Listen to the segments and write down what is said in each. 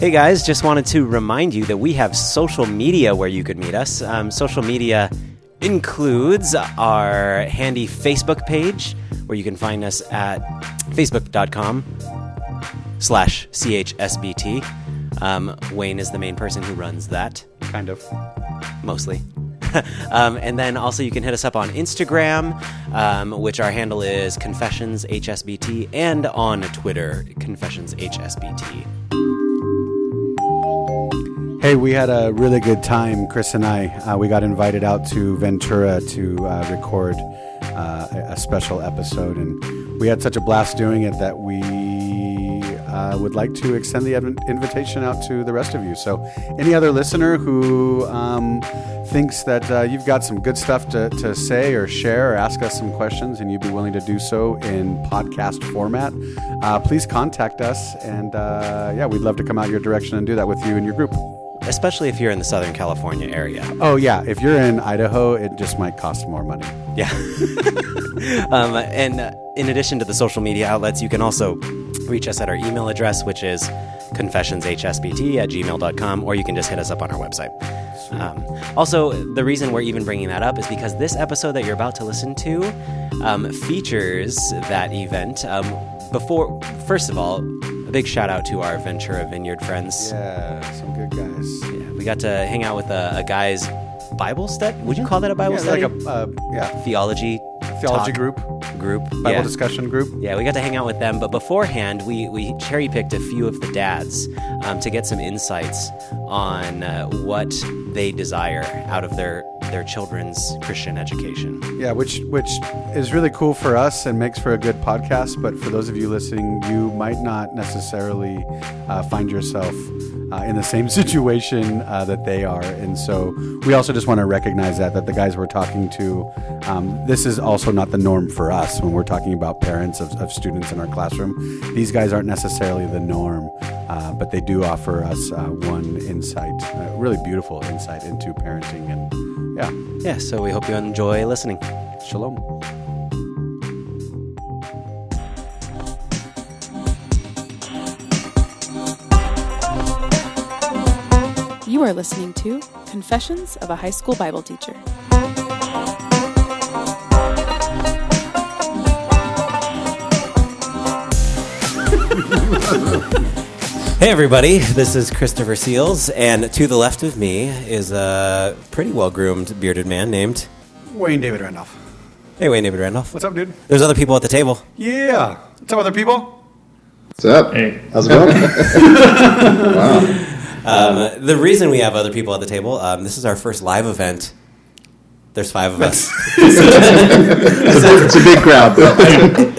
Hey guys, just wanted to remind you that we have social media where you could meet us. Um, social media includes our handy Facebook page where you can find us at facebook.com slash chsbt. Um, Wayne is the main person who runs that, Kind of. mostly. um, and then also you can hit us up on Instagram, um, which our handle is Confessions HSBT, and on Twitter, Confessions HSBT. Hey, we had a really good time, Chris and I. Uh, we got invited out to Ventura to uh, record uh, a special episode, and we had such a blast doing it that we uh, would like to extend the invitation out to the rest of you. So, any other listener who um, thinks that uh, you've got some good stuff to, to say or share or ask us some questions, and you'd be willing to do so in podcast format, uh, please contact us. And yeah, we'd love to come out your direction and do that with you and your group. Especially if you're in the Southern California area. Oh yeah, if you're in Idaho, it just might cost more money. Yeah. um, and uh, in addition to the social media outlets, you can also reach us at our email address, which is confessionshsbt at gmail.com, or you can just hit us up on our website. Um, also, the reason we're even bringing that up is because this episode that you're about to listen to um, features that event. Um, before, first of all, a big shout out to our Ventura Vineyard friends. Yeah, some good guys. Yeah, we got to hang out with a, a guy's Bible study. Would you call that a Bible Yeah, study? like a uh, yeah theology theology group, group Bible yeah. discussion group. Yeah, we got to hang out with them, but beforehand, we, we cherry picked a few of the dads um, to get some insights on uh, what they desire out of their their children's Christian education. Yeah, which which is really cool for us and makes for a good podcast. But for those of you listening, you might not necessarily uh, find yourself uh, in the same situation uh, that they are, and so we also just want to recognize that that the guys we're talking to, um, this is also not the norm for us when we're talking about parents of, of students in our classroom. These guys aren't necessarily the norm, uh, but they do offer us uh, one insight, really beautiful insight into parenting, and yeah, Yeah, so we hope you enjoy listening. shalom. You are listening to Confessions of a High School Bible Teacher. Hey, everybody, this is Christopher Seals, and to the left of me is a pretty well groomed bearded man named. Wayne David Randolph. Hey, Wayne David Randolph. What's up, dude? There's other people at the table. Yeah. What's up, other people? What's up? Hey. How's it going? Um, the reason we have other people at the table, um, this is our first live event. There's five of us. it's, a, it's a big crowd.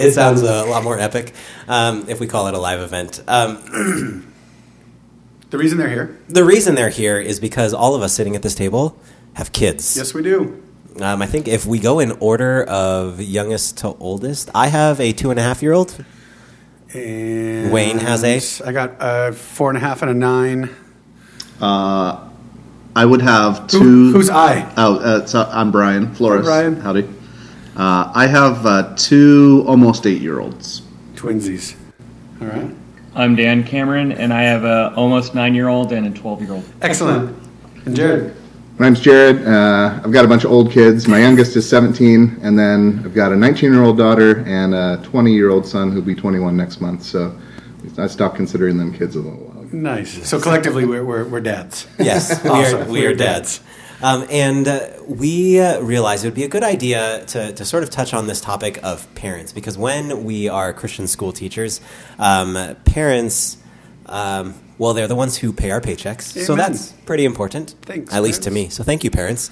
it sounds a lot more epic um, if we call it a live event. Um, The reason they're here. the reason they're here is because all of us sitting at this table have kids. Yes, we do. Um, I think if we go in order of youngest to oldest, I have a two and a half year old. And Wayne has a? I got a four and a half and a nine. Uh, I would have Who- two. who's I? Oh, uh, so I'm Brian Flores. Hi, Brian. Howdy. Uh, I have uh, two almost eight year olds. Twinsies. All right. I'm Dan Cameron, and I have a almost nine year old and a 12 year old. Excellent. And Jared. My name's Jared. Uh, I've got a bunch of old kids. My youngest is 17, and then I've got a 19 year old daughter and a 20 year old son who'll be 21 next month. So I stopped considering them kids a little while ago. Nice. So collectively, we're, we're, we're dads. Yes, we are, we are dads. Um, and uh, we uh, realized it would be a good idea to, to sort of touch on this topic of parents because when we are Christian school teachers, um, parents, um, well, they're the ones who pay our paychecks. So that's pretty important, Thanks, at least to me. So thank you, parents.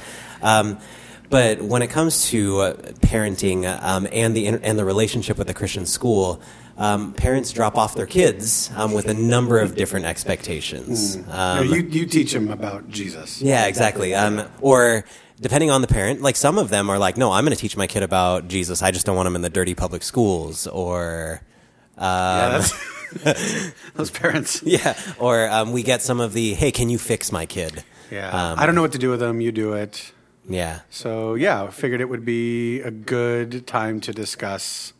But when it comes to uh, parenting um, and the and the relationship with the Christian school, um, parents drop off their kids um, with a number of different expectations. You, know, Um, you, you teach them about Jesus. yeah, exactly. Um, or depending on the parent, like some of them are like, no, I'm going to teach my kid about Jesus. I just don't want him in the dirty public schools. Or, Yeah, um, those parents. yeah, or um, we get some of the, hey, can you fix my kid? Yeah. I don't know what to do with them. You do it. Yeah. So yeah, I figured it would be a good time to discuss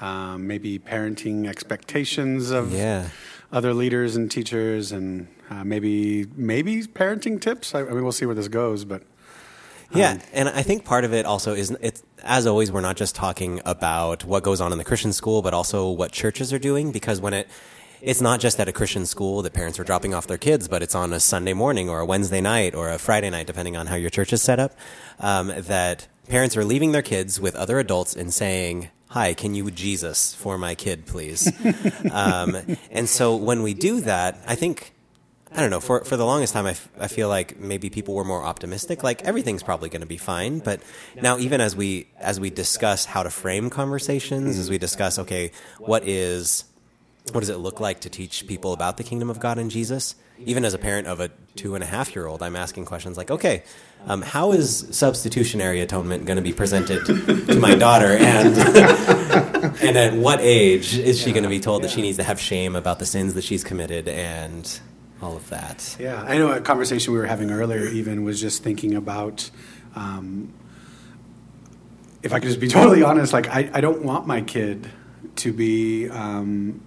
um, maybe parenting expectations of Yeah. other leaders and teachers, and uh, maybe maybe parenting tips. I, I mean, we'll see where this goes, but. Yeah, and I think part of it also is it's as always we're not just talking about what goes on in the Christian school, but also what churches are doing because when it it's not just at a Christian school that parents are dropping off their kids, but it's on a Sunday morning or a Wednesday night or a Friday night, depending on how your church is set up. Um, that parents are leaving their kids with other adults and saying, Hi, can you Jesus for my kid, please? um, and so when we do that, I think I don't know. For for the longest time, I, f- I feel like maybe people were more optimistic. Like everything's probably going to be fine. But now, even as we as we discuss how to frame conversations, as we discuss, okay, what is what does it look like to teach people about the kingdom of God and Jesus? Even as a parent of a two and a half year old, I'm asking questions like, okay, um, how is substitutionary atonement going to be presented to my daughter, and and at what age is she going to be told that she needs to have shame about the sins that she's committed and all of that. Yeah, I know a conversation we were having earlier even was just thinking about. Um, if I could just be totally honest, like I, I don't want my kid to be um,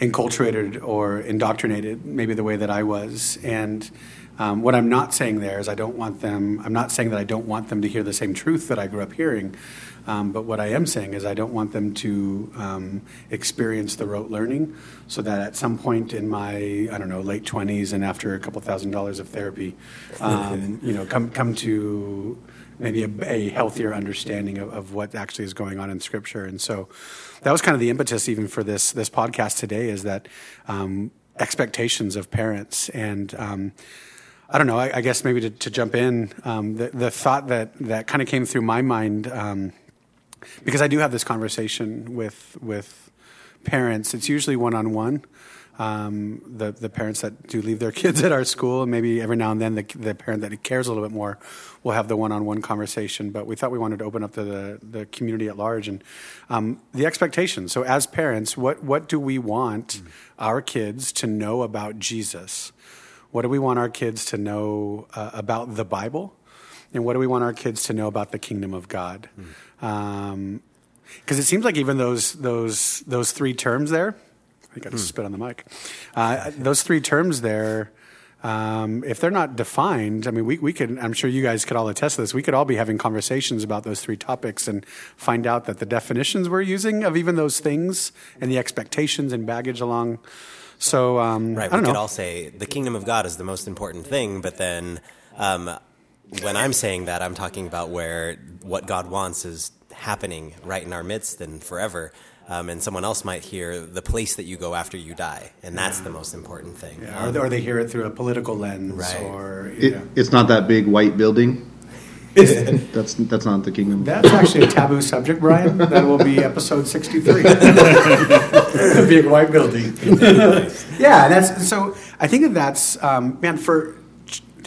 enculturated or indoctrinated, maybe the way that I was. And um, what I'm not saying there is I don't want them. I'm not saying that I don't want them to hear the same truth that I grew up hearing. Um, but what I am saying is I don't want them to um, experience the rote learning, so that at some point in my I don't know late twenties and after a couple thousand dollars of therapy, um, you know, come come to maybe a, a healthier understanding of, of, what actually is going on in Scripture. And so that was kind of the impetus even for this this podcast today is that um, expectations of parents and um, I don't know. I, I guess maybe to, to jump in, um, the, the thought that, that kind of came through my mind um, because I do have this conversation with with parents. It's usually one on one. The the parents that do leave their kids at our school, and maybe every now and then the, the parent that cares a little bit more will have the one on one conversation. But we thought we wanted to open up to the the community at large and um, the expectations. So as parents, what what do we want mm. our kids to know about Jesus? What do we want our kids to know uh, about the Bible? And what do we want our kids to know about the kingdom of God? Mm because um, it seems like even those those those three terms there. I got to hmm. spit on the mic. Uh, those three terms there. Um, if they're not defined, I mean, we, we could, I'm sure you guys could all attest to this. We could all be having conversations about those three topics and find out that the definitions we're using of even those things and the expectations and baggage along. So, um, right, we know. could all say the kingdom of God is the most important thing, but then um, when I'm saying that, I'm talking about where what God wants is happening right in our midst and forever. Um, and someone else might hear the place that you go after you die, and that's yeah. the most important thing. Yeah. Um, or, or, they hear it through a political lens, right. or it, it's not that big white building. that's that's not the kingdom. That's actually a taboo subject, Brian. That will be episode sixty-three. the big white building. yeah, that's so. I think that that's um, man for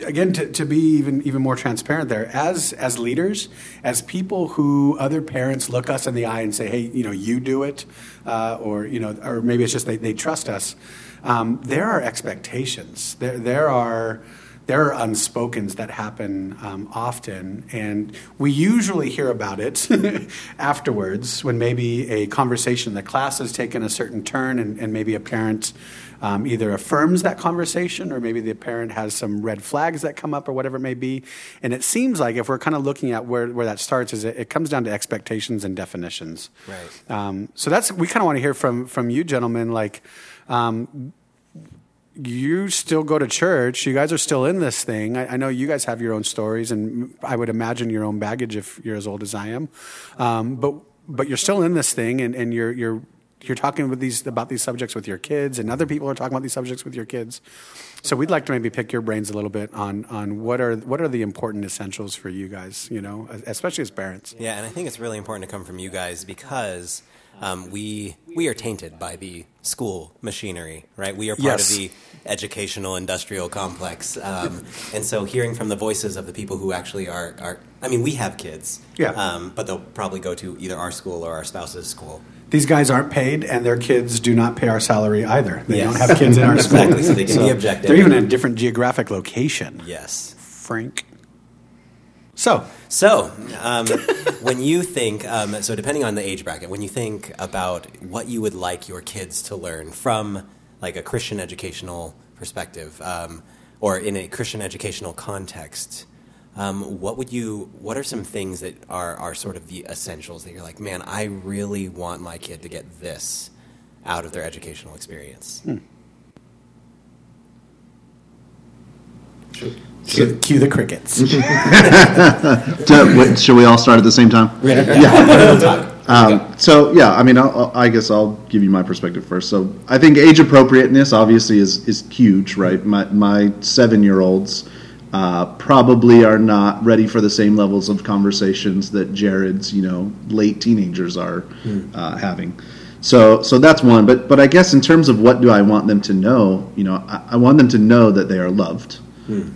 again to, to be even even more transparent there as as leaders as people who other parents look us in the eye and say hey you know you do it uh, or you know or maybe it's just they, they trust us um, there are expectations. There there are there are unspokens that happen um, often, and we usually hear about it afterwards when maybe a conversation in the class has taken a certain turn, and, and maybe a parent um, either affirms that conversation or maybe the parent has some red flags that come up or whatever it may be. And it seems like if we're kind of looking at where, where that starts, is it, it comes down to expectations and definitions. Right. Um, so that's we kind of want to hear from from you gentlemen, like. Um, you still go to church. You guys are still in this thing. I, I, know you guys have your own stories, and I would imagine your own baggage if you're as old as I am. Um, but but you're still in this thing, and, and you're you're you're talking about these about these subjects with your kids, and other people are talking about these subjects with your kids. So we'd like to maybe pick your brains a little bit on on what are what are the important essentials for you guys, you know, especially as parents. Yeah, and I think it's really important to come from you guys because um, we we are tainted by the school machinery, right? We are part yes. of the educational industrial complex, um, and so hearing from the voices of the people who actually are are, I mean, we have kids, yeah, um, but they'll probably go to either our school or our spouse's school these guys aren't paid, and their kids do not pay our salary either. They yes. don't have kids in our school, exactly, so they can so be objective. They're even in a different geographic location. Yes, Frank. So, so um, when you think, um, so depending on the age bracket, when you think about what you would like your kids to learn from like a Christian educational perspective, um, or in a Christian educational context, um, what would you? What are some things that are are sort of the essentials that you're like, man, I really want my kid to get this out of their educational experience? Hmm. Cue, cue the crickets. Do- wait, should we all start at the same time? yeah. Um, so yeah, I mean, I'll, I'll- I guess I'll give you my perspective first. So I think age appropriateness obviously is is huge, right? My my seven year olds uh, probably are not ready for the same levels of conversations that Jared's you know late teenagers are uh, having. So so that's one. But but I guess in terms of what do I want them to know, you know, I, I want them to know that they are loved.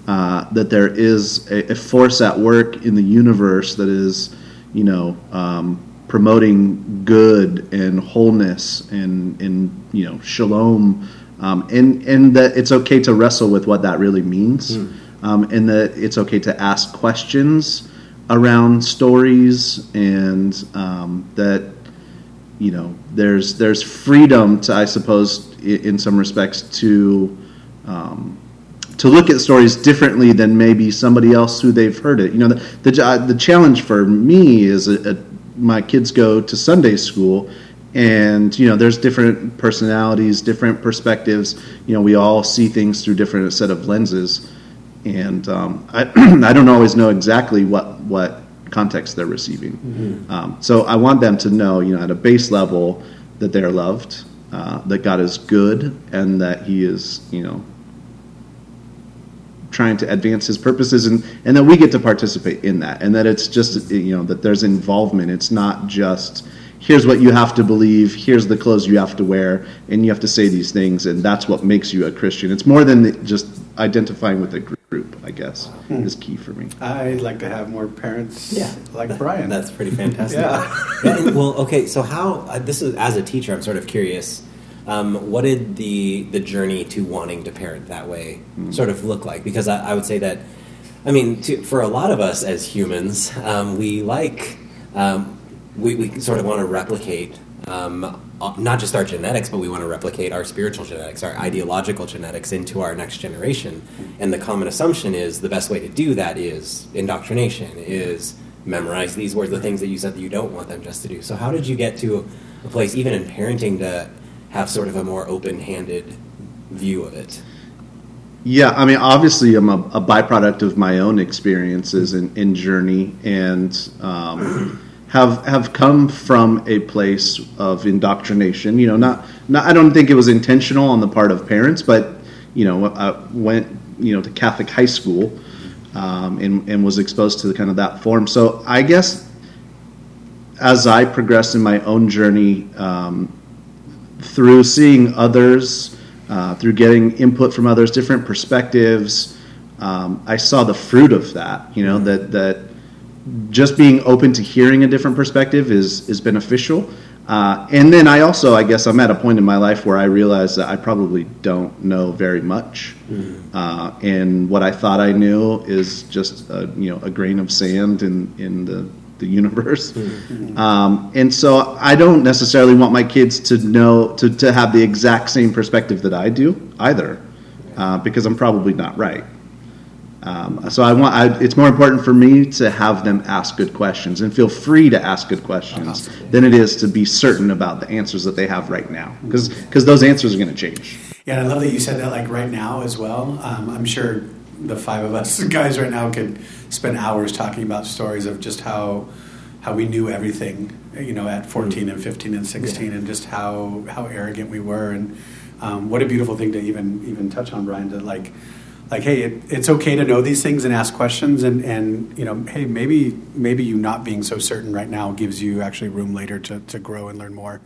Uh, that there is a, a force at work in the universe that is, you know, um, promoting good and wholeness and and you know shalom, um, and and that it's okay to wrestle with what that really means, um, and that it's okay to ask questions around stories, and um, that you know there's there's freedom to I suppose in some respects to. Um, to look at stories differently than maybe somebody else who they've heard it. You know, the the, uh, the challenge for me is uh uh my kids go to Sunday school, and you know, there's different personalities, different perspectives. You know, we all see things through different set of lenses, and um, I I don't always know exactly what what context they're receiving. Um, so I want them to know, you know, at a base level that they're loved, uh, that God is good, and that He is, you know, trying to advance his purposes and, and that we get to participate in that. And that it's just you know that there's involvement. It's not just here's what you have to believe here's the clothes you have to wear and you have to say these things and that's what makes you a christian. It's more than just identifying with a group i guess is key for me I'd like to have more parents Yeah. like Brian. That's pretty fantastic. Yeah. Yeah, well, okay. So how uh, this is as a teacher, I'm sort of curious. Um, what did the the journey to wanting to parent that way sort of look like? Because I, I would say that, I mean, to, for a lot of us as humans, um, we like um, we, we sort of want to replicate um, not just our genetics, but we want to replicate our spiritual genetics, our ideological genetics into our next generation. And the common assumption is the best way to do that is indoctrination, is memorize these words, the things that you said that you don't want them just to do. So, how did you get to a place, even in parenting, to have sort of a more open handed view of it? Yeah, I mean, obviously, I'm a, a byproduct of my own experiences and, and journey, and um, have have come from a place of indoctrination. You know, not, not I don't think it was intentional on the part of parents, but you know, I went you know to Catholic high school um, and and was exposed to kind of that form. So I guess as I progressed in my own journey. Um, through seeing others, uh, through getting input from others, different perspectives, um, I saw the fruit of that. You know that that just being open to hearing a different perspective is is beneficial. Uh, and then I also, I guess, I'm at a point in my life where I realize that I probably don't know very much, uh, and what I thought I knew is just a, you know a grain of sand in in the the universe. Um, and so I don't necessarily want my kids to know to, to have the exact same perspective that I do either, uh, because I'm probably not right. Um, so I want. I, it's more important for me to have them ask good questions and feel free to ask good questions than it is to be certain about the answers that they have right now, because because those answers are going to change. Yeah, and I love that you said that like right now as well. Um, I'm sure the five of us guys right now could spend hours talking about stories of just how how we knew everything, you know, at 14 and 15 and 16, and just how how arrogant we were, and um, what a beautiful thing to even even touch on, Brian. To like like hey it, it's okay to know these things and ask questions and and you know hey maybe maybe you not being so certain right now gives you actually room later to, to grow and learn more.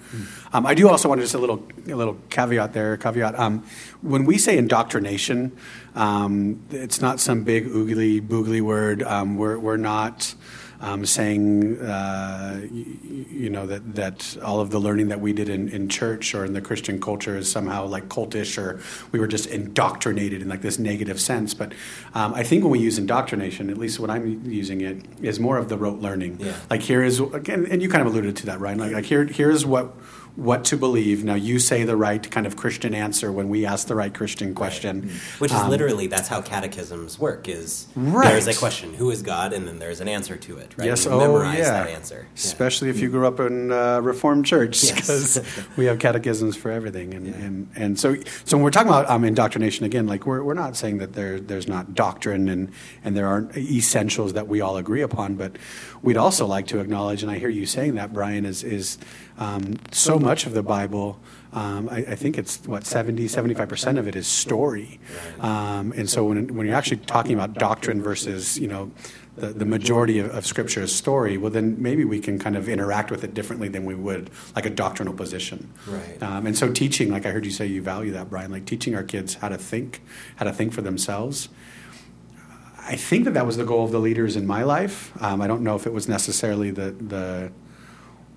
Um, i do also want to just a little a little caveat there caveat. Um, when we say indoctrination um, it's not some big oogly boogly word. Um, we're, we're not um, saying, uh, you, you know, that, that all of the learning that we did in, in church or in the Christian culture is somehow like cultish or we were just indoctrinated in like this negative sense. But um, I think when we use indoctrination, at least when I'm using it, is more of the rote learning. Yeah. Like here is, again, and you kind of alluded to that, right? Like, like here, here's what what to believe. Now, you say the right kind of Christian answer when we ask the right Christian question. Which is Um, literally that's how catechisms work. Is Right. there's a question, who is God, and then there's an answer to it. Right? Yes, You oh memorize yeah. that answer. Yeah. Especially if you grew up in uh, Reformed church, Yes. because we have catechisms for everything, and, and, and so so when we're talking about um, indoctrination again, like we're, we're not saying that there there's not doctrine and and there aren't essentials that we all agree upon, but we'd also like to acknowledge, and I hear you saying that, Brian, is is um, so much of the Bible. Um, I, I think it's what 70, 75 percent of it is story, um, and so when when you're actually talking about doctrine versus you know the, the majority of, of scripture is story, well, then maybe we can kind of interact with it differently than we would like a doctrinal position. Right. Um, and so teaching, like I heard you say, you value that, Brian, like teaching our kids how to think, how to think for themselves. I think that that was the goal of the leaders in my life. Um, I don't know if it was necessarily the, the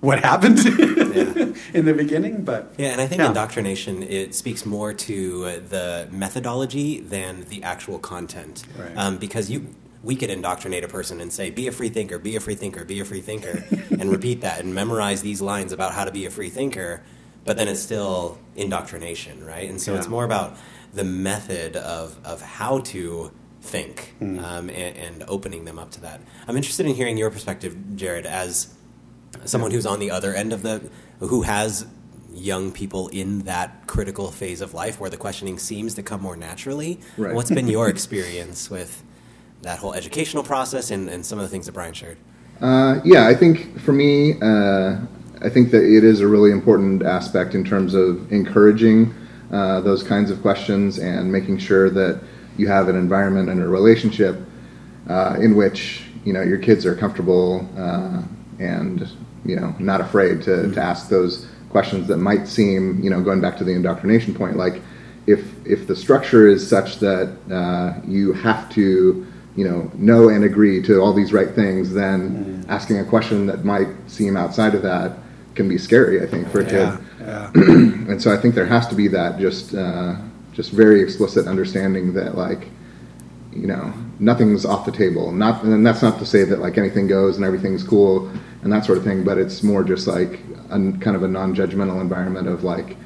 what happened in the beginning, but Yeah, and I think Yeah. indoctrination it speaks more to the methodology than the actual content. Right. Um, because you we could indoctrinate a person and say, "Be a free thinker, be a free thinker, be a free thinker," and repeat that and memorize these lines about how to be a free thinker. But then it's still indoctrination, right? And so it's more about the method of of how to think Hmm. um, and, and opening them up to that. I'm interested in hearing your perspective, Jared, as someone who's on the other end of the who has young people in that critical phase of life where the questioning seems to come more naturally Right. what's been your experience with that whole educational process and, and some of the things that brian shared Uh, yeah, I think for me, uh, I think that it is a really important aspect in terms of encouraging uh, those kinds of questions and making sure that you have an environment and a relationship uh, in which you know your kids are comfortable uh, and you know not afraid to, to ask those questions that might seem you know going back to the indoctrination point like if if the structure is such that uh, you have to you know know and agree to all these right things then asking a question that might seem outside of that can be scary i think for a kid yeah, yeah. and so I think there has to be that just uh, just very explicit understanding that like you know nothing's off the table. Not and that's not to say that like anything goes and everything's cool and that sort of thing, but it's more just like a kind of a non-judgmental environment of like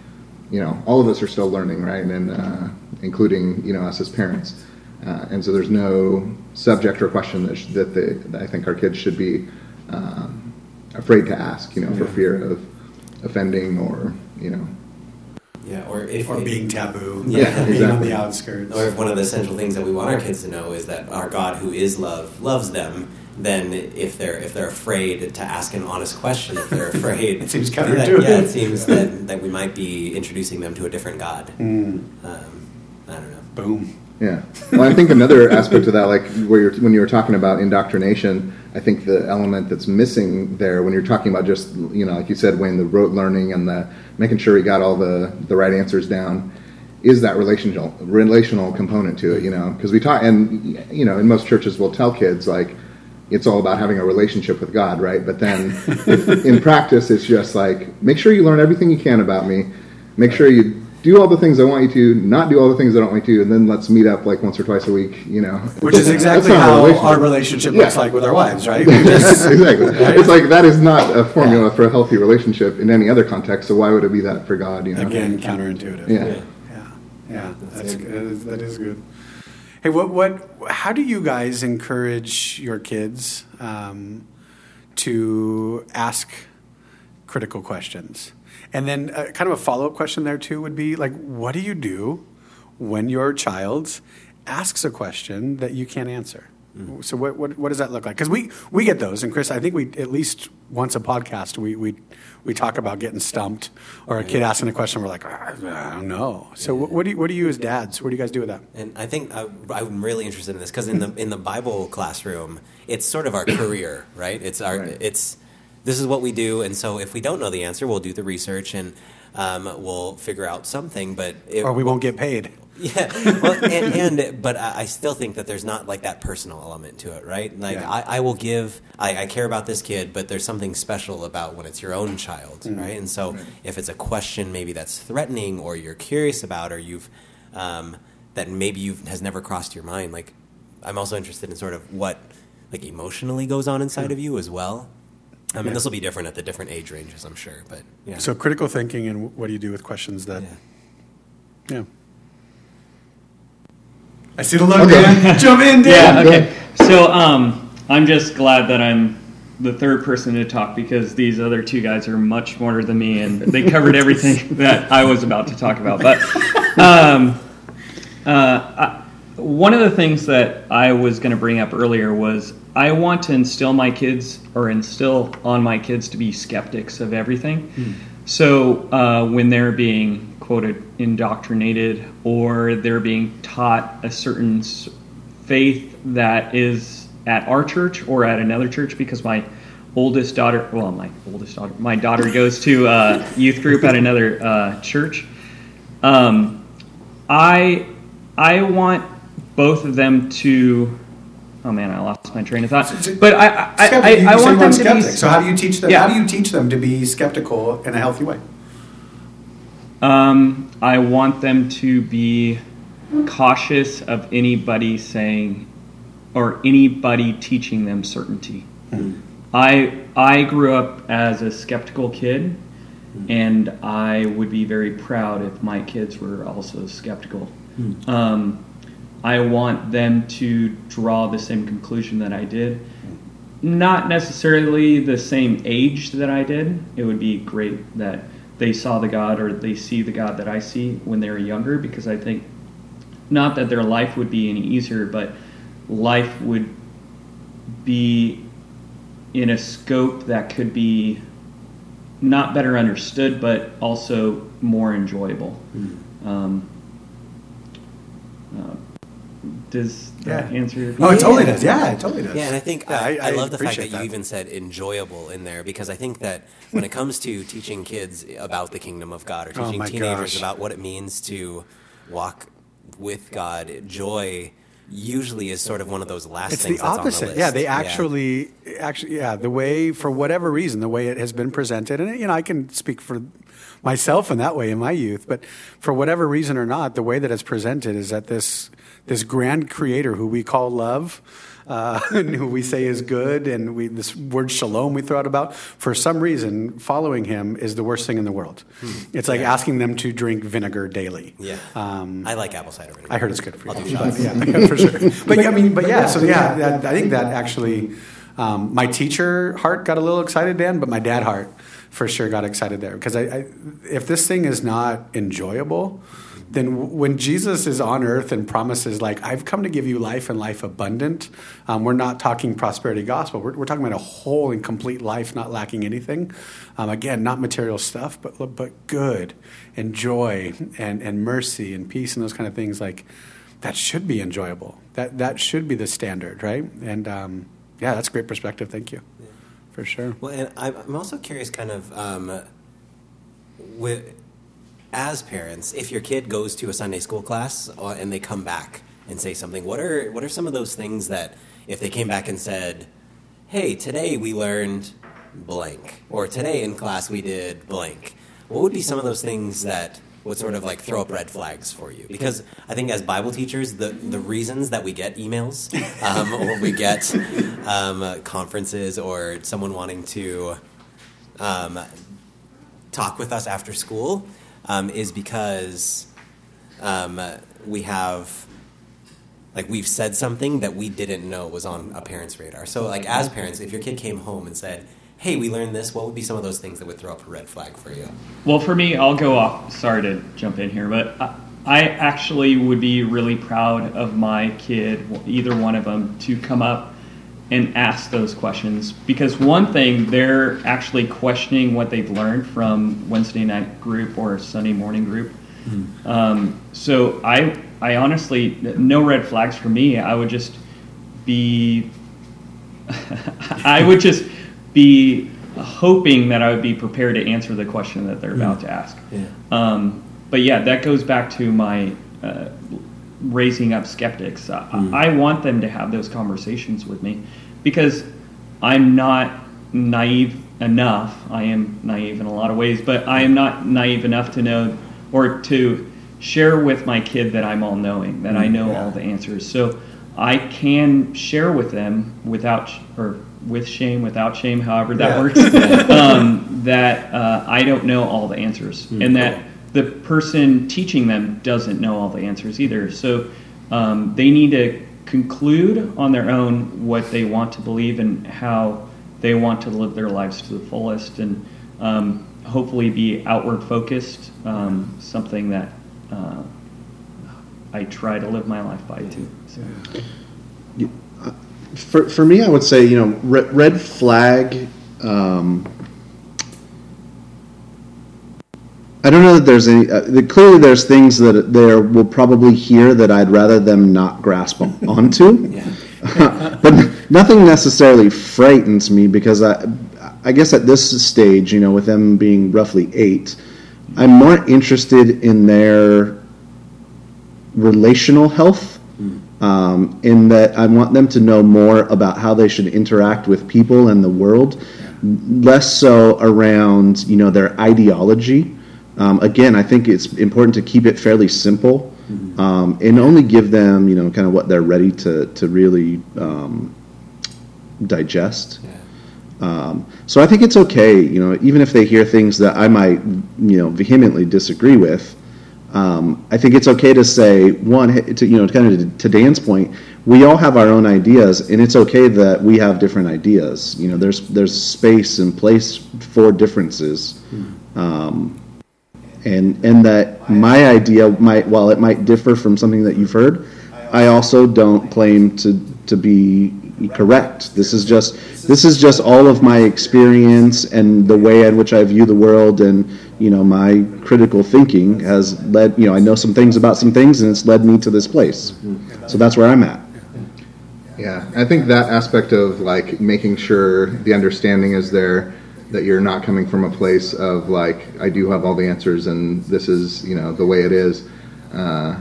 you know all of us are still learning, right? And uh, including you know us as parents. Uh, and so there's no subject or question that, sh- that, they, that I think our kids should be um, afraid to ask, you know, for fear of offending or you know yeah or if or being taboo, Yeah, being on the outskirts. or if one of the essential things that we want our kids to know is that our god who is love loves them then if they're if they're afraid to ask an honest question if they're afraid It seems that- counterintuitive. yeah it seems that, that we might be introducing them to a different god um, i don't know Boom. Yeah. Well, I think another aspect of that, like where you're, when you were talking about indoctrination, I think the element that's missing there when you're talking about just, you know, like you said, Wayne, the rote learning and the making sure we got all the, the right answers down is that relational relational component to it, you know, because we talk, and, you know, in most churches we'll tell kids, like, it's all about having a relationship with God, right? But then in practice, it's just like, make sure you learn everything you can about me, make sure you do all the things I want you to, not do all the things I don't want you to, and then let's meet up like once or twice a week, you know. Which is exactly how relationship. our relationship looks Yeah. like with our wives, right? Just- exactly. It's like that is not a formula for a healthy relationship in any other context. So why would it be that for God? You know. Again, counterintuitive. Yeah. yeah, yeah. That's good. That is, that is good. Hey, what, what, how do you guys encourage your kids um, to ask critical questions? And then, uh, kind of a follow up question there too would be like, what do you do when your child asks a question that you can't answer? So what, what what does that look like? Because we we get those, and Chris, I think we at least once a podcast we we we talk about getting stumped or a kid asking a question, we're like, "Ah, I don't know. So what, what do you, what do you as dads? What do you guys do with that? And I think I, I'm really interested in this because in the in the Bible classroom, it's sort of our career, right? It's our Right. it's this is what we do, and so if we don't know the answer, we'll do the research and um, we'll figure out something. But it, Or we won't get paid. yeah, well, and, and but I still think that there's not like that personal element to it, right? Like Yeah. I, I will give, I, I care about this kid, but there's something special about when it's your own child, Mm-hmm. right? And so if it's a question maybe that's threatening or you're curious about or you've um, that maybe you've has never crossed your mind, like I'm also interested in sort of what like emotionally goes on inside of you as well. I mean, this will be different at the different age ranges, I'm sure. But yeah. So critical thinking, and what do you do with questions that? yeah. Yeah. I see the look, Okay. Dan. Jump in, Dan. Yeah. Okay. So um, I'm just glad that I'm the third person to talk because these other two guys are much smarter than me and they covered everything that I was about to talk about. But um, uh, I, one of the things that I was going to bring up earlier was I want to instill my kids or instill on my kids to be skeptics of everything. So uh, when they're being quoted indoctrinated or they're being taught a certain faith that is at our church or at another church because my oldest daughter well my oldest daughter my daughter goes to uh, youth group at another uh, church. Um, i i want both of them to oh man i lost my train of thought but i i, I, I, want them to be. So how do you teach them? Yeah. How do you teach them to be skeptical in a healthy way? Um, I want them to be cautious of anybody saying or anybody teaching them certainty. I I grew up as a skeptical kid, and I would be very proud if my kids were also skeptical. Um, I want them to draw the same conclusion that I did. Not necessarily the same age that I did. It would be great that they saw the God or they see the God that I see when they were younger because I think not that their life would be any easier, but life would be in a scope that could be not better understood, but also more enjoyable. Um, uh, does that Yeah. answer your question? Oh, it totally does. Yeah, it totally does. Yeah, and I think Yeah, I, I- I, I love the fact that, appreciate you even said enjoyable in there because I think that when it comes to teaching kids about the kingdom of God or Oh teaching my teenagers gosh. about what it means to walk with God, joy usually is sort of one of those last It's things the that's opposite. on the list. Yeah, they actually, actually, yeah, the way for whatever reason, the way it has been presented, and you know, I can speak for myself in that way in my youth, but for whatever reason or not, the way that it's presented is that this this grand creator who we call love. Uh, who we say is good, and we this word shalom we throw out about. For some reason, following him is the worst thing in the world. It's like asking them to drink vinegar daily. Yeah. Um, I like apple cider vinegar. I heard it's good for you. I'll do But shots. yeah, yeah, for sure. But yeah, I mean, but yeah, so yeah, that, I think that actually, um, my teacher heart got a little excited, Dan, but my dad heart for sure got excited there because I, I, if this thing is not enjoyable, then when Jesus is on earth and promises like I've come to give you life and life abundant, um, we're not talking prosperity gospel. We're, we're talking about a whole and complete life, not lacking anything. Um, again, not material stuff, but but good and joy and and mercy and peace and those kind of things like that should be enjoyable. That that should be the standard, right? And um, yeah, that's great perspective. Thank you, for sure. Well, and I'm I'm also curious, kind of, um, with as parents, if your kid goes to a Sunday school class uh, and they come back and say something, what are what are some of those things that if they came back and said, "Hey, today we learned blank," or "Today in class we did blank," what would be some of those things that would sort of like throw up red flags for you? Because I think as Bible teachers, the the reasons that we get emails um, or we get um, uh, conferences or someone wanting to um, talk with us after school um, is because um, we have like we've said something that we didn't know was on a parent's radar. So like as parents, if your kid came home and said, "Hey, we learned this," what would be some of those things that would throw up a red flag for you? Well, for me, I'll go off. Sorry to jump in here, but I, I actually would be really proud of my kid, either one of them, to come up and ask those questions. Because one thing, they're actually questioning what they've learned from Wednesday night group or Sunday morning group. Um, so I, I honestly, no red flags for me. I would just be I would just be hoping that I would be prepared to answer the question that they're about to ask. Yeah. Um, but yeah, that goes back to my uh, raising up skeptics. I, I want them to have those conversations with me because I'm not naive enough. I am naive in a lot of ways, but I am not naive enough to know or to share with my kid that I'm all knowing, that I know all the answers. So I can share with them without, or with shame, without shame, however that Yeah. works, um, that uh, I don't know all the answers, Hmm. and that the person teaching them doesn't know all the answers either. So um, they need to conclude on their own what they want to believe and how they want to live their lives to the fullest, and um, hopefully be outward focused. Um, something that uh, I try to live my life by too. So. For, for me, I would say, you know, red, red flag. Um, I don't know that there's any. Uh, that clearly, there's things that there will probably hear that I'd rather them not grasp on- onto. but nothing necessarily frightens me because I, I guess at this stage, you know, with them being roughly eight, I'm more interested in their relational health um, in that I want them to know more about how they should interact with people and the world, less so around you know their ideology. Um, again, I think it's important to keep it fairly simple um, and only give them you know kind of what they're ready to to really um, digest. Um, so I think it's okay, you know, even if they hear things that I might, you know, vehemently disagree with. Um, I think it's okay to say one, to, you know, kind of to, to Dan's point, we all have our own ideas, and it's okay that we have different ideas. You know, there's there's space and place for differences, um, and and that my idea might, while it might differ from something that you've heard, I also don't claim to to be correct. This is just this is just all of my experience and the way in which I view the world and you know my critical thinking has led you know I know some things about some things and it's led me to this place. So that's where I'm at. Yeah, I think that aspect of like making sure the understanding is there that you're not coming from a place of like I do have all the answers and this is you know the way it is. Uh,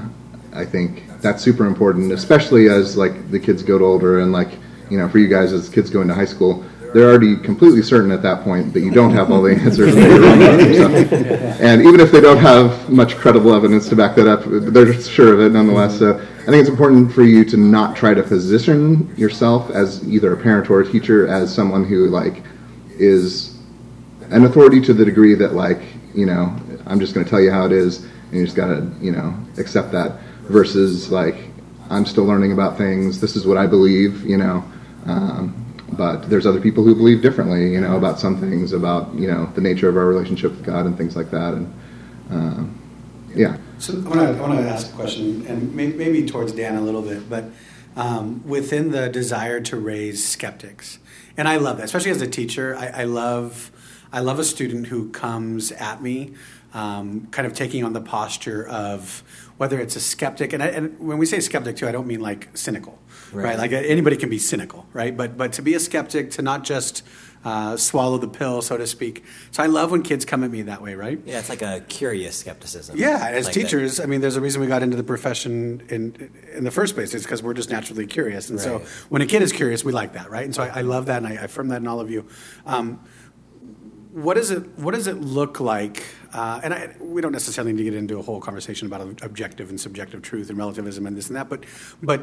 I think that's super important, especially as like the kids get older and like you know for you guys as kids go into high school, they're already completely certain at that point that you don't have all the answers and wrong about some stuff. And even if they don't have much credible evidence to back that up, they're sure of it nonetheless. So I think it's important for you to not try to position yourself as either a parent or a teacher as someone who like is an authority to the degree that like you know I'm just going to tell you how it is and you just got to you know accept that versus like I'm still learning about things. This is what I believe, you know. Um, but there's other people who believe differently, you know, about some things, about you know the nature of our relationship with God and things like that. And um, yeah, So I want to ask a question, and may, maybe towards Dan a little bit, but um, within the desire to raise skeptics, and I love that, especially as a teacher. I, I love I love a student who comes at me, um, kind of taking on the posture of whether it's a skeptic, and, I, and when we say skeptic too, I don't mean like cynical, right? Right. Like anybody can be cynical, right? But but to be a skeptic, to not just uh, swallow the pill, so to speak. So I love when kids come at me that way, right? Yeah, it's like a curious skepticism. Yeah, as Like that- teachers, I mean, there's a reason we got into the profession in in the first place. It's because we're just naturally curious, and so when a kid is curious, we like that, right? And so I, I love that, and I I affirm that in all of you. Um, what does it What does it look like? Uh, and I, we don't necessarily need to get into a whole conversation about objective and subjective truth and relativism and this and that, but but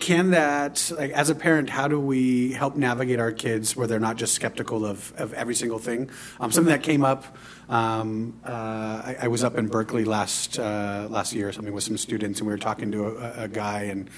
can that like as a parent how do we help navigate our kids where they're not just skeptical of, of every single thing um, something that came up um, uh, I, I was up in berkeley last uh, last year or something with some students and we were talking to a, a guy and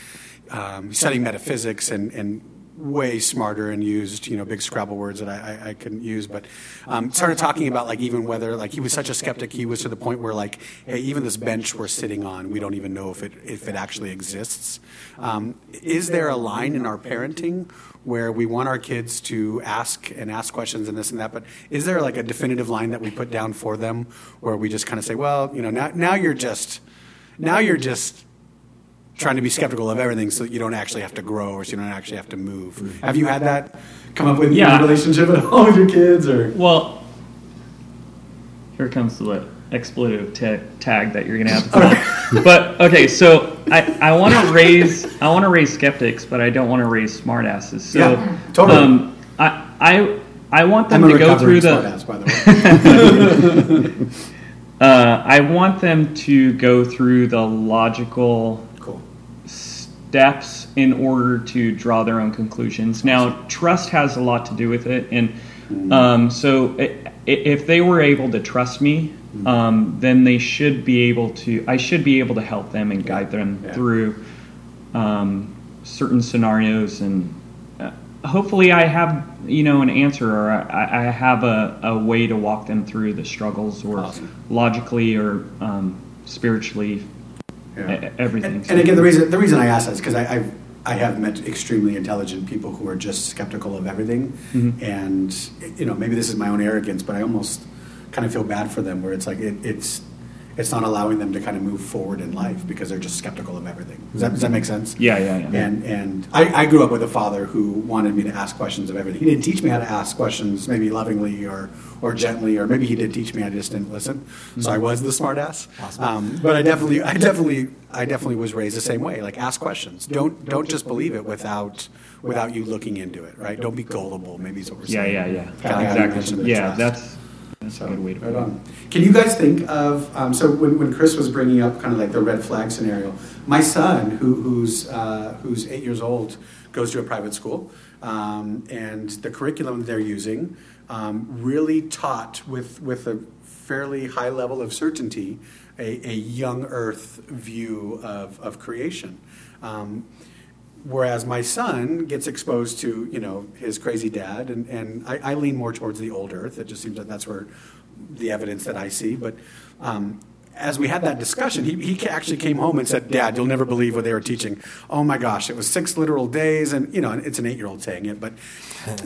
um, studying metaphysics and, and way smarter and used you know big Scrabble words that I, I, I couldn't use, but um, started talking about like even whether like he was such a skeptic he was to the point where like hey even this bench we're sitting on we don't even know if it if it actually exists. Um, is there a line in our parenting where we want our kids to ask and ask questions and this and that, but is there like a definitive line that we put down for them where we just kind of say well you know now now you're just now you're just trying to be skeptical of everything so you don't actually have to grow or so you don't actually have to move. Have you had that come up with Yeah. your relationship at all with your kids or? Well, here comes the expletive ta- tag that you're gonna have to put on. But okay, so I, I want to raise I want to raise skeptics, but I don't want to raise smartasses. So Yeah, totally. um, I I I want them to go through the smartass, by the way. uh, I want them to go through the logical depths in order to draw their own conclusions. Now, trust has a lot to do with it, and um, so if they were able to trust me, um, then they should be able to. I should be able to help them and guide them Yeah. through um, certain scenarios, and uh, hopefully, I have you know an answer or I, I have a, a way to walk them through the struggles, or Awesome. logically or um, spiritually, Yeah. everything. And, and again, the reason the reason I ask that is because I I've, I have met extremely intelligent people who are just skeptical of everything, Mhm. and you know maybe this is my own arrogance, but I almost kind of feel bad for them where it's like it, it's it's not allowing them to kind of move forward in life because they're just skeptical of everything. Does that, does that make sense? Yeah, yeah, yeah. And and I, I grew up with a father who wanted me to ask questions of everything. He didn't teach me how to ask questions, maybe lovingly or or gently, or maybe he did teach me. I just didn't listen. So I was the smartass. Um, but I definitely, I definitely, I definitely was raised the same way. Like ask questions. Don't don't just believe it without without you looking into it. Right? Don't be gullible. Maybe is what we're yeah, saying. yeah, yeah. How you mentioned Exactly. Yeah, that's that's a good way to Right it. Can you guys think of um, so when, when Chris was bringing up kind of like the red flag scenario? My son, who, who's uh, who's eight years old, goes to a private school, um, and the curriculum they're using um, really taught with with a fairly high level of certainty a, a young Earth view of of creation. Whereas my son gets exposed to, you know, his crazy dad, and, and I, I lean more towards the old earth. It just seems that that's where the evidence that I see. But um, as we had that discussion, he, he actually came home and said, Dad, you'll never believe what they were teaching. Oh my gosh, it was six literal days. And, you know, it's an eight year old saying it. But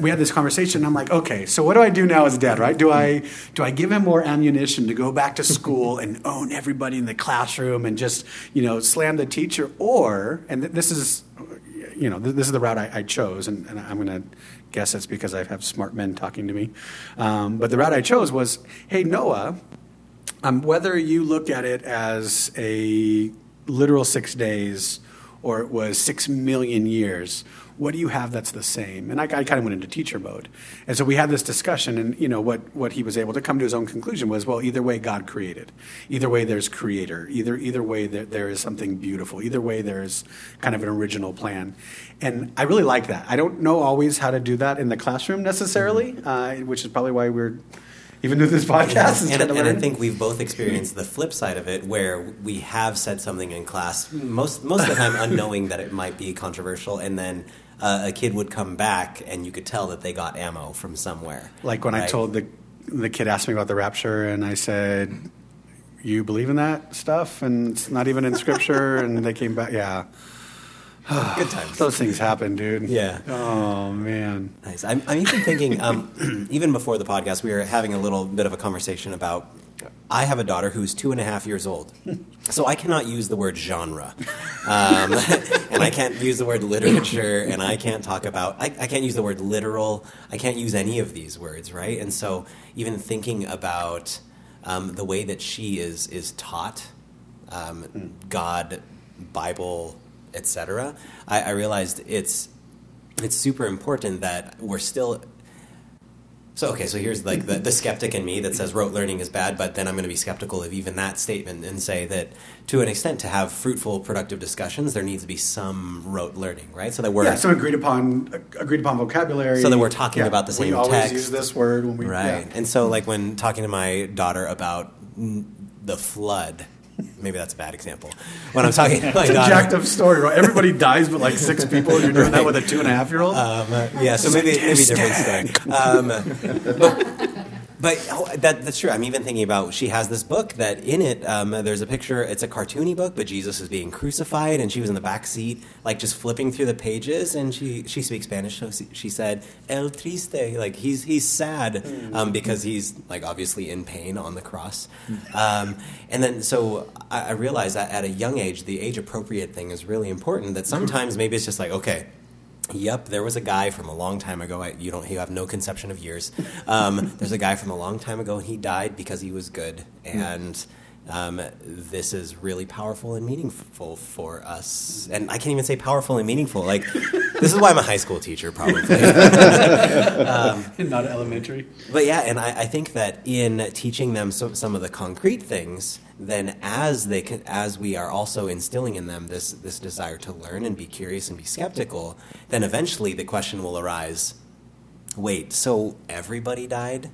we had this conversation. And I'm like, okay, so what do I do now as dad, right? Do I, do I give him more ammunition to go back to school and own everybody in the classroom and just, you know, slam the teacher? Or, and th- this is, you know, th- this is the route I, I chose, and, and I'm going to guess it's because I have smart men talking to me. Um, but the route I chose was, hey, Noah, um, whether you look at it as a literal six days or it was six million years, what do you have that's the same? And I, I kind of went into teacher mode. And so we had this discussion, and you know what, what he was able to come to his own conclusion was, well, either way, God created. Either way, there's creator. Either either way, there, there is something beautiful. Either way, there's kind of an original plan. And I really like that. I don't know always how to do that in the classroom necessarily, uh, which is probably why we're even with this podcast. is and, and I think we've both experienced the flip side of it, where we have said something in class most most of the time, unknowing that it might be controversial, and then uh, a kid would come back, and you could tell that they got ammo from somewhere. Like when I told the the kid asked me about the rapture, and I said, "You believe in that stuff?" And it's not even in scripture. and they came back, yeah. good times. Those things happen, dude. Yeah. Oh man. Nice. I'm, I'm even thinking, um, even before the podcast, we were having a little bit of a conversation about. I have a daughter who's two and a half years old, so I cannot use the word genre, um, and I can't use the word literature, and I can't talk about. I, I can't use the word literal. I can't use any of these words, right? And so, even thinking about um, the way that she is is taught, um, God, Bible, etc. I, I realized it's it's super important that we're still so okay so here's like the, the skeptic in me that says rote learning is bad but then i'm going to be skeptical of even that statement and say that to an extent to have fruitful productive discussions there needs to be some rote learning right so that we're Yeah, some agreed upon agreed upon vocabulary. So that we're talking about the same. We always text. use this word when we right yeah. and so like when talking to my daughter about the flood maybe that's a bad example when i'm talking to It's a daughter jacked up story, right? Everybody dies, but like six people. and You're doing that with a two and a half year old. Um, uh, yeah, so maybe maybe different story. Um, but but oh, that, that's true. I'm even thinking about she has this book that in it um, there's a picture. It's a cartoony book, but Jesus is being crucified, and she was in the back seat, like just flipping through the pages. And she she speaks Spanish, so she said "el triste," like he's he's sad um, because he's like obviously in pain on the cross. Um, and then so I, I realized that at a young age, the age appropriate thing is really important. That sometimes maybe it's just like okay. Yep, there was a guy from a long time ago. I, you don't, you have no conception of years. Um, there's a guy from a long time ago, and he died because he was good. And um, this is really powerful and meaningful for us. And I can't even say powerful and meaningful. Like, this is why I'm a high school teacher, probably. Not elementary. But yeah, and I, I think that in teaching them so, some of the concrete things, then as they can, as we are also instilling in them this this desire to learn and be curious and be skeptical, then eventually the question will arise: Wait, so everybody died?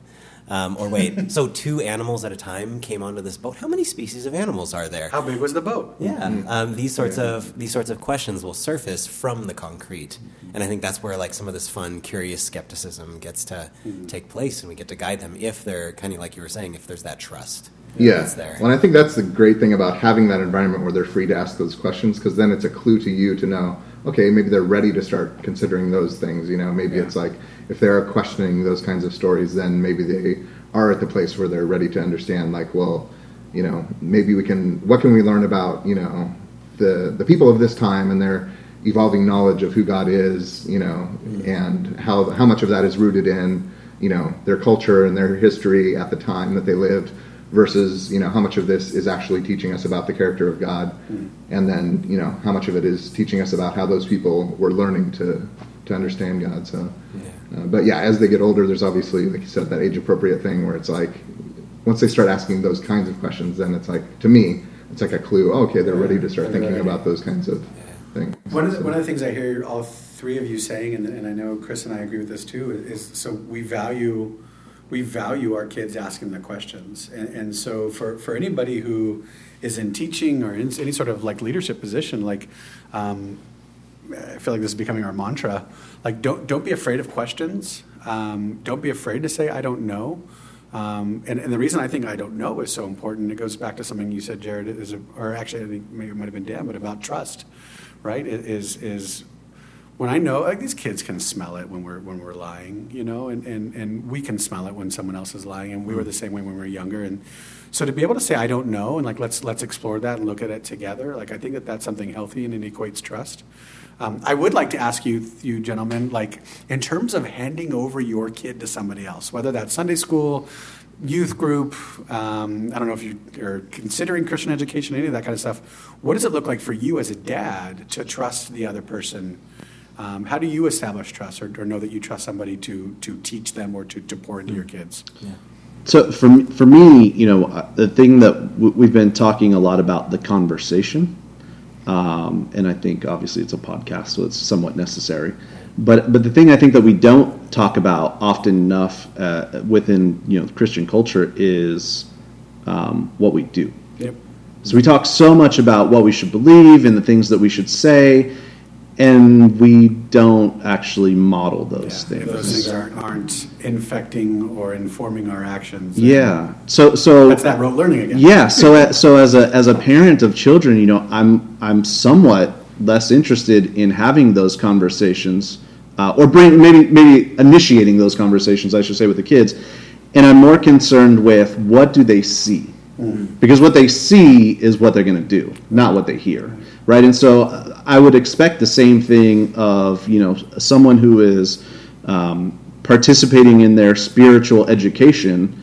Um, or wait, so two animals at a time came onto this boat. How many species of animals are there? How big was the boat? Yeah, um, these sorts of these sorts of questions will surface from the concrete, and I think that's where like some of this fun, curious skepticism gets to take place, and we get to guide them if they're kind of like you were saying, if there's that trust. Yeah. that's there. Well, and I think that's the great thing about having that environment where they're free to ask those questions because then it's a clue to you to know, okay, maybe they're ready to start considering those things. You know, maybe it's like if they're questioning those kinds of stories, then maybe they are at the place where they're ready to understand, like, well, you know, maybe we can, what can we learn about, you know, the, the people of this time and their evolving knowledge of who God is, you know, mm-hmm. and how, how much of that is rooted in, you know, their culture and their history at the time that they lived versus you know how much of this is actually teaching us about the character of God, and then you know how much of it is teaching us about how those people were learning to to understand God. So, uh, but yeah, as they get older, there's obviously like you said that age appropriate thing where it's like once they start asking those kinds of questions, then it's like to me it's like a clue. Oh, okay, they're ready to start thinking about those kinds of things. One of, the, one of the things I hear all three of you saying, and, and I know Chris and I agree with this too, is so we value we value our kids asking the questions, and, and so for, for anybody who is in teaching or in any sort of like leadership position, like um, I feel like this is becoming our mantra. Like don't don't be afraid of questions. Um, don't be afraid to say I don't know. Um, and, and the reason I think I don't know is so important, it goes back to something you said, Jared, is a, or actually I think maybe it might have been Dan, but about trust, right? Is is when I know like these kids can smell it when we're when we're lying, you know, and, and, and we can smell it when someone else is lying, and we were the same way when we were younger, and so to be able to say I don't know and like let's let's explore that and look at it together, like I think that that's something healthy and it equates trust. Um, I would like to ask you, you gentlemen, like in terms of handing over your kid to somebody else, whether that's Sunday school, youth group, um, I don't know if you are considering Christian education, any of that kind of stuff. What does it look like for you as a dad to trust the other person? Um, how do you establish trust or, or know that you trust somebody to, to teach them or to, to pour into your kids? Yeah. So for me- for me, you know, uh, the thing that w- we've been talking a lot about the conversation, um, and I think obviously it's a podcast, so it's somewhat necessary. But but the thing I think that we don't talk about often enough uh, within you know Christian culture is um, what we do. Yep. So we talk so much about what we should believe and the things that we should say, and we don't actually model those If things. those things aren't, aren't infecting or informing our actions. Yeah. So so That's that rote learning again. Yeah. So so as a as a parent of children, you know, I'm I'm somewhat less interested in having those conversations, uh, or bring maybe maybe initiating those conversations, I should say, with the kids, and I'm more concerned with what do they see, because what they see is what they're going to do, not what they hear, right? And so I would expect the same thing of you know someone who is um, participating in their spiritual education.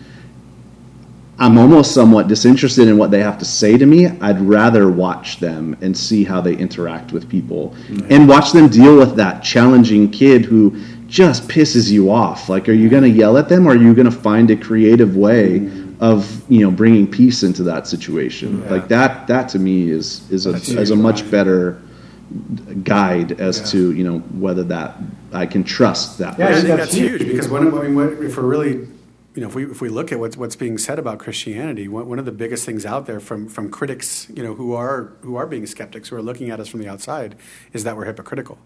I'm almost somewhat disinterested in what they have to say to me. I'd rather watch them and see how they interact with people and watch them deal with that challenging kid who just pisses you off. Like, are you going to yell at them or are you going to find a creative way of, you know, bringing peace into that situation? Like that, that to me is, is a, That's is a huge. much better guide as to, you know, whether that I can trust that Yeah, I think that's huge because when, I mean, what, if we're really, you know, if we if we look at what's what's being said about Christianity, one, one of the biggest things out there from from critics, you know, who are who are being skeptics, who are looking at us from the outside, is that we're hypocritical.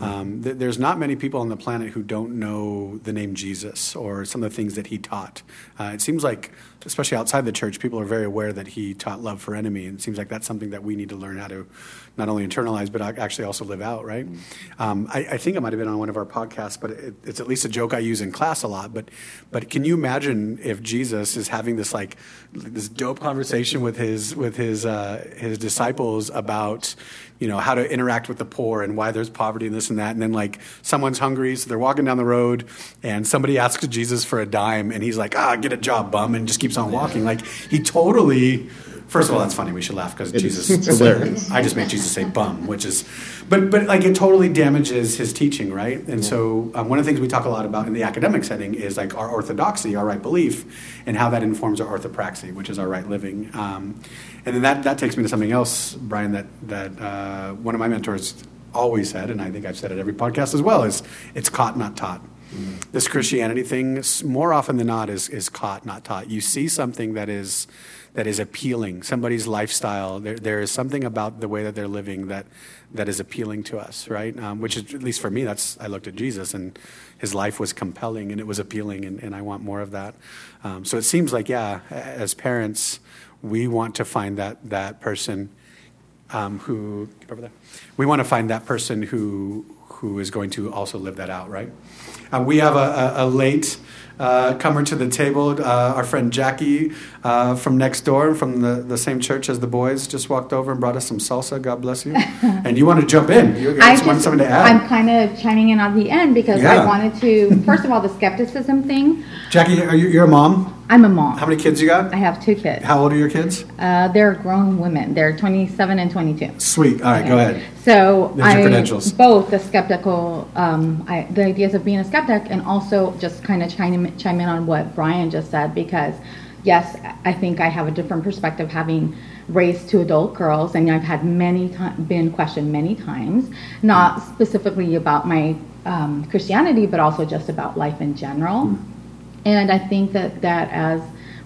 Um, th- there's not many people on the planet who don't know the name Jesus or some of the things that he taught. Uh, it seems like, especially outside the church, people are very aware that he taught love for enemy, and it seems like that's something that we need to learn how to not only internalize but actually also live out. Right? Um, I, I think it might have been on one of our podcasts, but it, it's at least a joke I use in class a lot. But but can you imagine if Jesus is having this like this dope conversation with his with his uh, his disciples about you know how to interact with the poor and why there's poverty and this and that, and then like someone's hungry, so they're walking down the road, and somebody asks Jesus for a dime, and he's like, ah, get a job, bum, and just keeps on walking. Like he totally First of all, that's funny. We should laugh because Jesus. is hilarious. I just made Jesus say bum, which is, but but like it totally damages his teaching, right? And so um, one of the things we talk a lot about in the academic setting is like our orthodoxy, our right belief, and how that informs our orthopraxy, which is our right living. Um, and then that that takes me to something else, Brian. That that uh, one of my mentors always said, and I think I've said it every podcast as well, is it's caught, not taught. This Christianity thing, more often than not, is is caught, not taught. You see something that is that is appealing, somebody's lifestyle. There, there is something about the way that they're living that that is appealing to us, right? Um, which is at least for me, that's I looked at Jesus and his life was compelling and it was appealing, and, and I want more of that. Um, so it seems like, yeah, as parents, we want to find that that person um, who over there. We want to find that person who who is going to also live that out, right? Uh, we have a, a, a late uh, comer to the table. Uh, our friend Jackie uh, from next door, from the, the same church as the boys, just walked over and brought us some salsa. God bless you. and you want to jump in? You I just something to add? I'm kind of chiming in at the end because Yeah. I wanted to, first of all, the skepticism thing. Jackie, are you, you're a mom. I'm a mom. How many kids you got? I have two kids. How old are your kids? Uh, they're grown women. They're 27 and 22. Sweet. All right, go ahead. So There's I credentials. both the skeptical, um, I, the ideas of being a skeptic, and also just kind of chime in, chime in on what Brian just said because, yes, I think I have a different perspective having raised two adult girls, and I've had many ti- been questioned many times, not specifically about my um, Christianity, but also just about life in general. And I think that that, as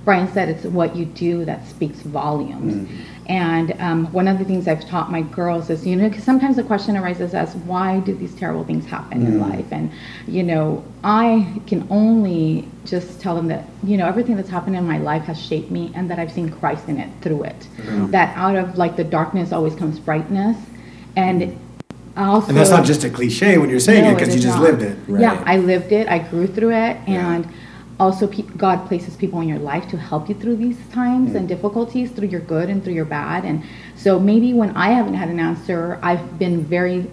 Brian said, it's what you do that speaks volumes. Mm-hmm. And um, one of the things I've taught my girls is, you know, because sometimes the question arises as, why do these terrible things happen in mm-hmm. life? And, you know, I can only just tell them that, you know, everything that's happened in my life has shaped me and that I've seen Christ in it through it. Mm-hmm. That out of like the darkness always comes brightness. And also. And that's not just a cliche when you're saying it because you just not. lived it. Yeah, I lived it. I grew through it, Yeah. and also pe- God places people in your life to help you through these times mm. and difficulties, through your good and through your bad. And so maybe when I haven't had an answer, I've been very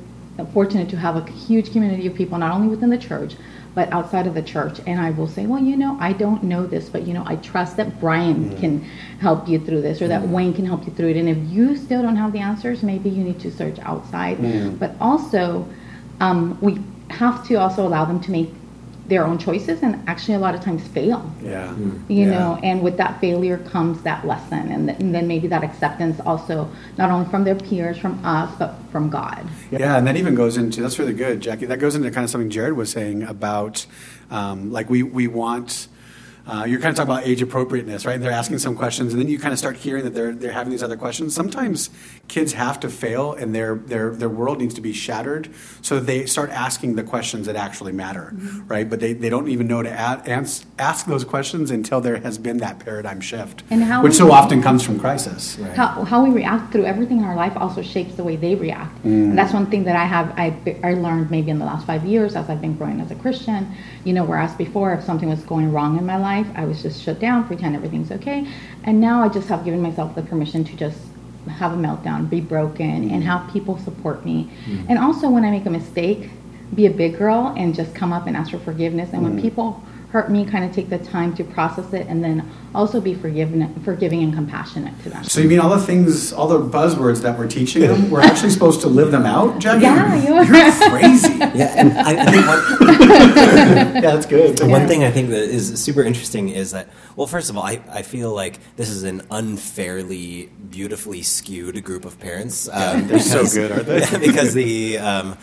fortunate to have a huge community of people, not only within the church. But outside of the church, and I will say, well, you know, I don't know this, but you know, I trust that Brian mm. can help you through this, or that mm. Wayne can help you through it. And if you still don't have the answers, maybe you need to search outside. But also, um, we have to also allow them to make their own choices and actually a lot of times fail Yeah. you Yeah. know and with that failure comes that lesson and, th- and then maybe that acceptance also not only from their peers from us but from god Yeah, and that even goes into that's really good, Jackie. That goes into kind of something Jared was saying about um, like we we want. Uh, you're kind of talking about age appropriateness, right? They're asking some questions, and then you kind of start hearing that they're they're having these other questions. Sometimes kids have to fail, and their their their world needs to be shattered, so they start asking the questions that actually matter, right? But they, they don't even know to a- ans- ask those questions until there has been that paradigm shift, And how which so often comes from crisis. how, how we react through everything in our life also shapes the way they react and that's one thing that i have I, I learned maybe in the last five years as i've been growing as a christian you know whereas before if something was going wrong in my life i was just shut down pretend everything's okay. And now i just have given myself the permission to just have a meltdown be broken and mm-hmm. have people support me. Mm-hmm. And also when i make a mistake be a big girl and just come up and ask for forgiveness. And when mm-hmm. people hurt me kind of take the time to process it and then also be forgiving forgiving and compassionate to them So you mean all the things, all the buzzwords that we're teaching them, we're actually supposed to live them out, Jackie? Yeah, you are. You're crazy. Yeah, and I, I think one, yeah, that's good. The one thing I think that is super interesting is that, well, first of all, I, I feel like this is an unfairly, beautifully skewed group of parents. Um, they're so good, aren't they? Yeah, because the um,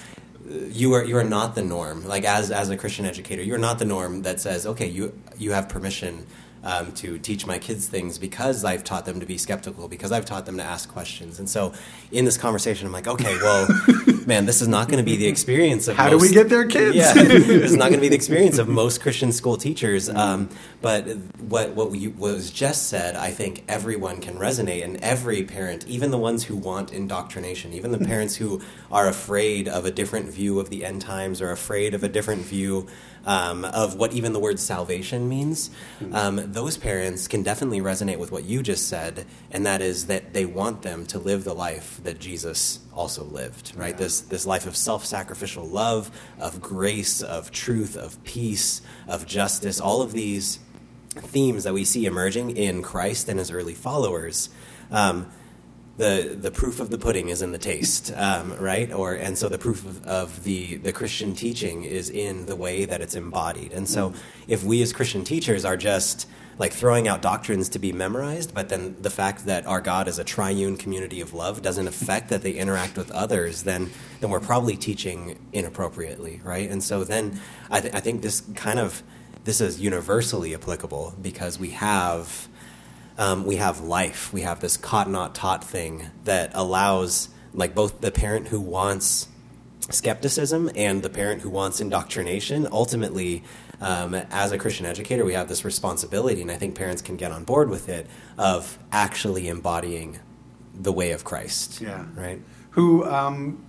you are you are not the norm. Like as as a Christian educator, you are not the norm that says, okay, you you have permission. Um, to teach my kids things because I've taught them to be skeptical, because I've taught them to ask questions. And so, in this conversation, I'm like, okay, well, man, this is not going to be the experience of How do we most- get there, kids? Yeah, this is not going to be the experience of most Christian school teachers. Um, but what what, we, what was just said, I think everyone can resonate, and every parent, even the ones who want indoctrination, even the parents who are afraid of a different view of the end times or afraid of a different view um, of what even the word salvation means, um, those parents can definitely resonate with what you just said, and that is that they want them to live the life that Jesus also lived, right? This this life of self-sacrificial love, of grace, of truth, of peace, of justice, all of these themes that we see emerging in Christ and his early followers. um, the the proof of the pudding is in the taste, um, right? Or and so the proof of, of, the the Christian teaching is in the way that it's embodied. And so if we as Christian teachers are just like throwing out doctrines to be memorized, but then the fact that our God is a triune community of love doesn't affect that they interact with others, then then we're probably teaching inappropriately, right? And so then I, th- I think this kind of this is universally applicable because we have um, we have life. We have this caught not taught thing that allows like both the parent who wants skepticism and the parent who wants indoctrination. Ultimately, um, as a Christian educator, we have this responsibility, and I think parents can get on board with it of actually embodying the way of Christ. Yeah. Right. Who um,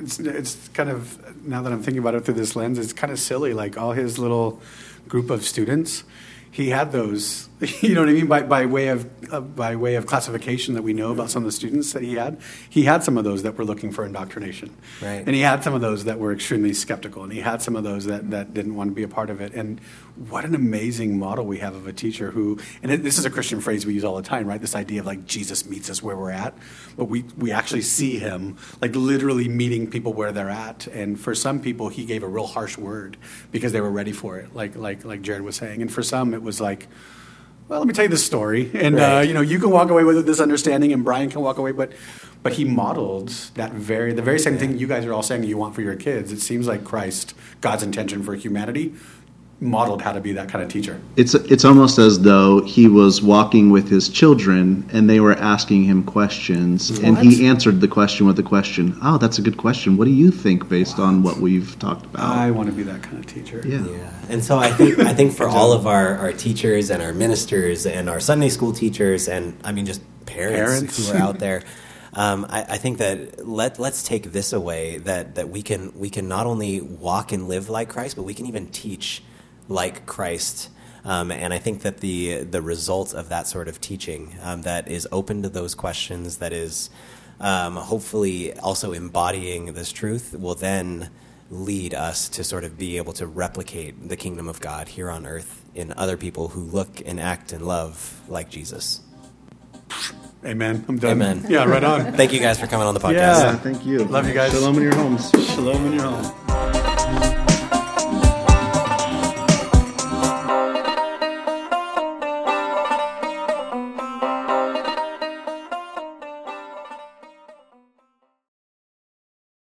it's it's kind of now that I'm thinking about it through this lens, it's kind of silly. Like all his little group of students, he had those you know what I mean by, by way of uh, by way of classification that we know about some of the students that he had. He had some of those that were looking for indoctrination, right? And he had some of those that were extremely skeptical, and he had some of those that, that didn't want to be a part of it. And what an amazing model we have of a teacher who, and it, this is a Christian phrase we use all the time, right? This idea of like Jesus meets us where we're at, but we we actually see him like literally meeting people where they're at. And for some people, he gave a real harsh word because they were ready for it, like like like Jared was saying. And for some, it was like well, let me tell you this story, and uh, right. uh, you know, you can walk away with this understanding, and Brian can walk away, but but he modeled that very the very same thing you guys are all saying you want for your kids. It seems like Christ, God's intention for humanity, modeled how to be that kind of teacher. It's it's almost as though he was walking with his children and they were asking him questions what? and he answered the question with a question. Oh, that's a good question. What do you think based what? on what we've talked about? I want to be that kind of teacher. Yeah. yeah. And so I think I think for all of our, our teachers and our ministers and our Sunday school teachers and I mean just parents, parents. who are out there um, I, I, think that let let's take this away that that we can we can not only walk and live like Christ, but we can even teach like Christ. Um, and I think that the the result of that sort of teaching um, that is open to those questions, that is um, hopefully also embodying this truth, will then lead us to sort of be able to replicate the kingdom of God here on earth in other people who look and act and love like Jesus. Amen. I'm done. Amen. Yeah, right on. thank you guys for coming on the podcast. Yeah, thank you. Love you guys. Shalom in your homes. Shalom in your home.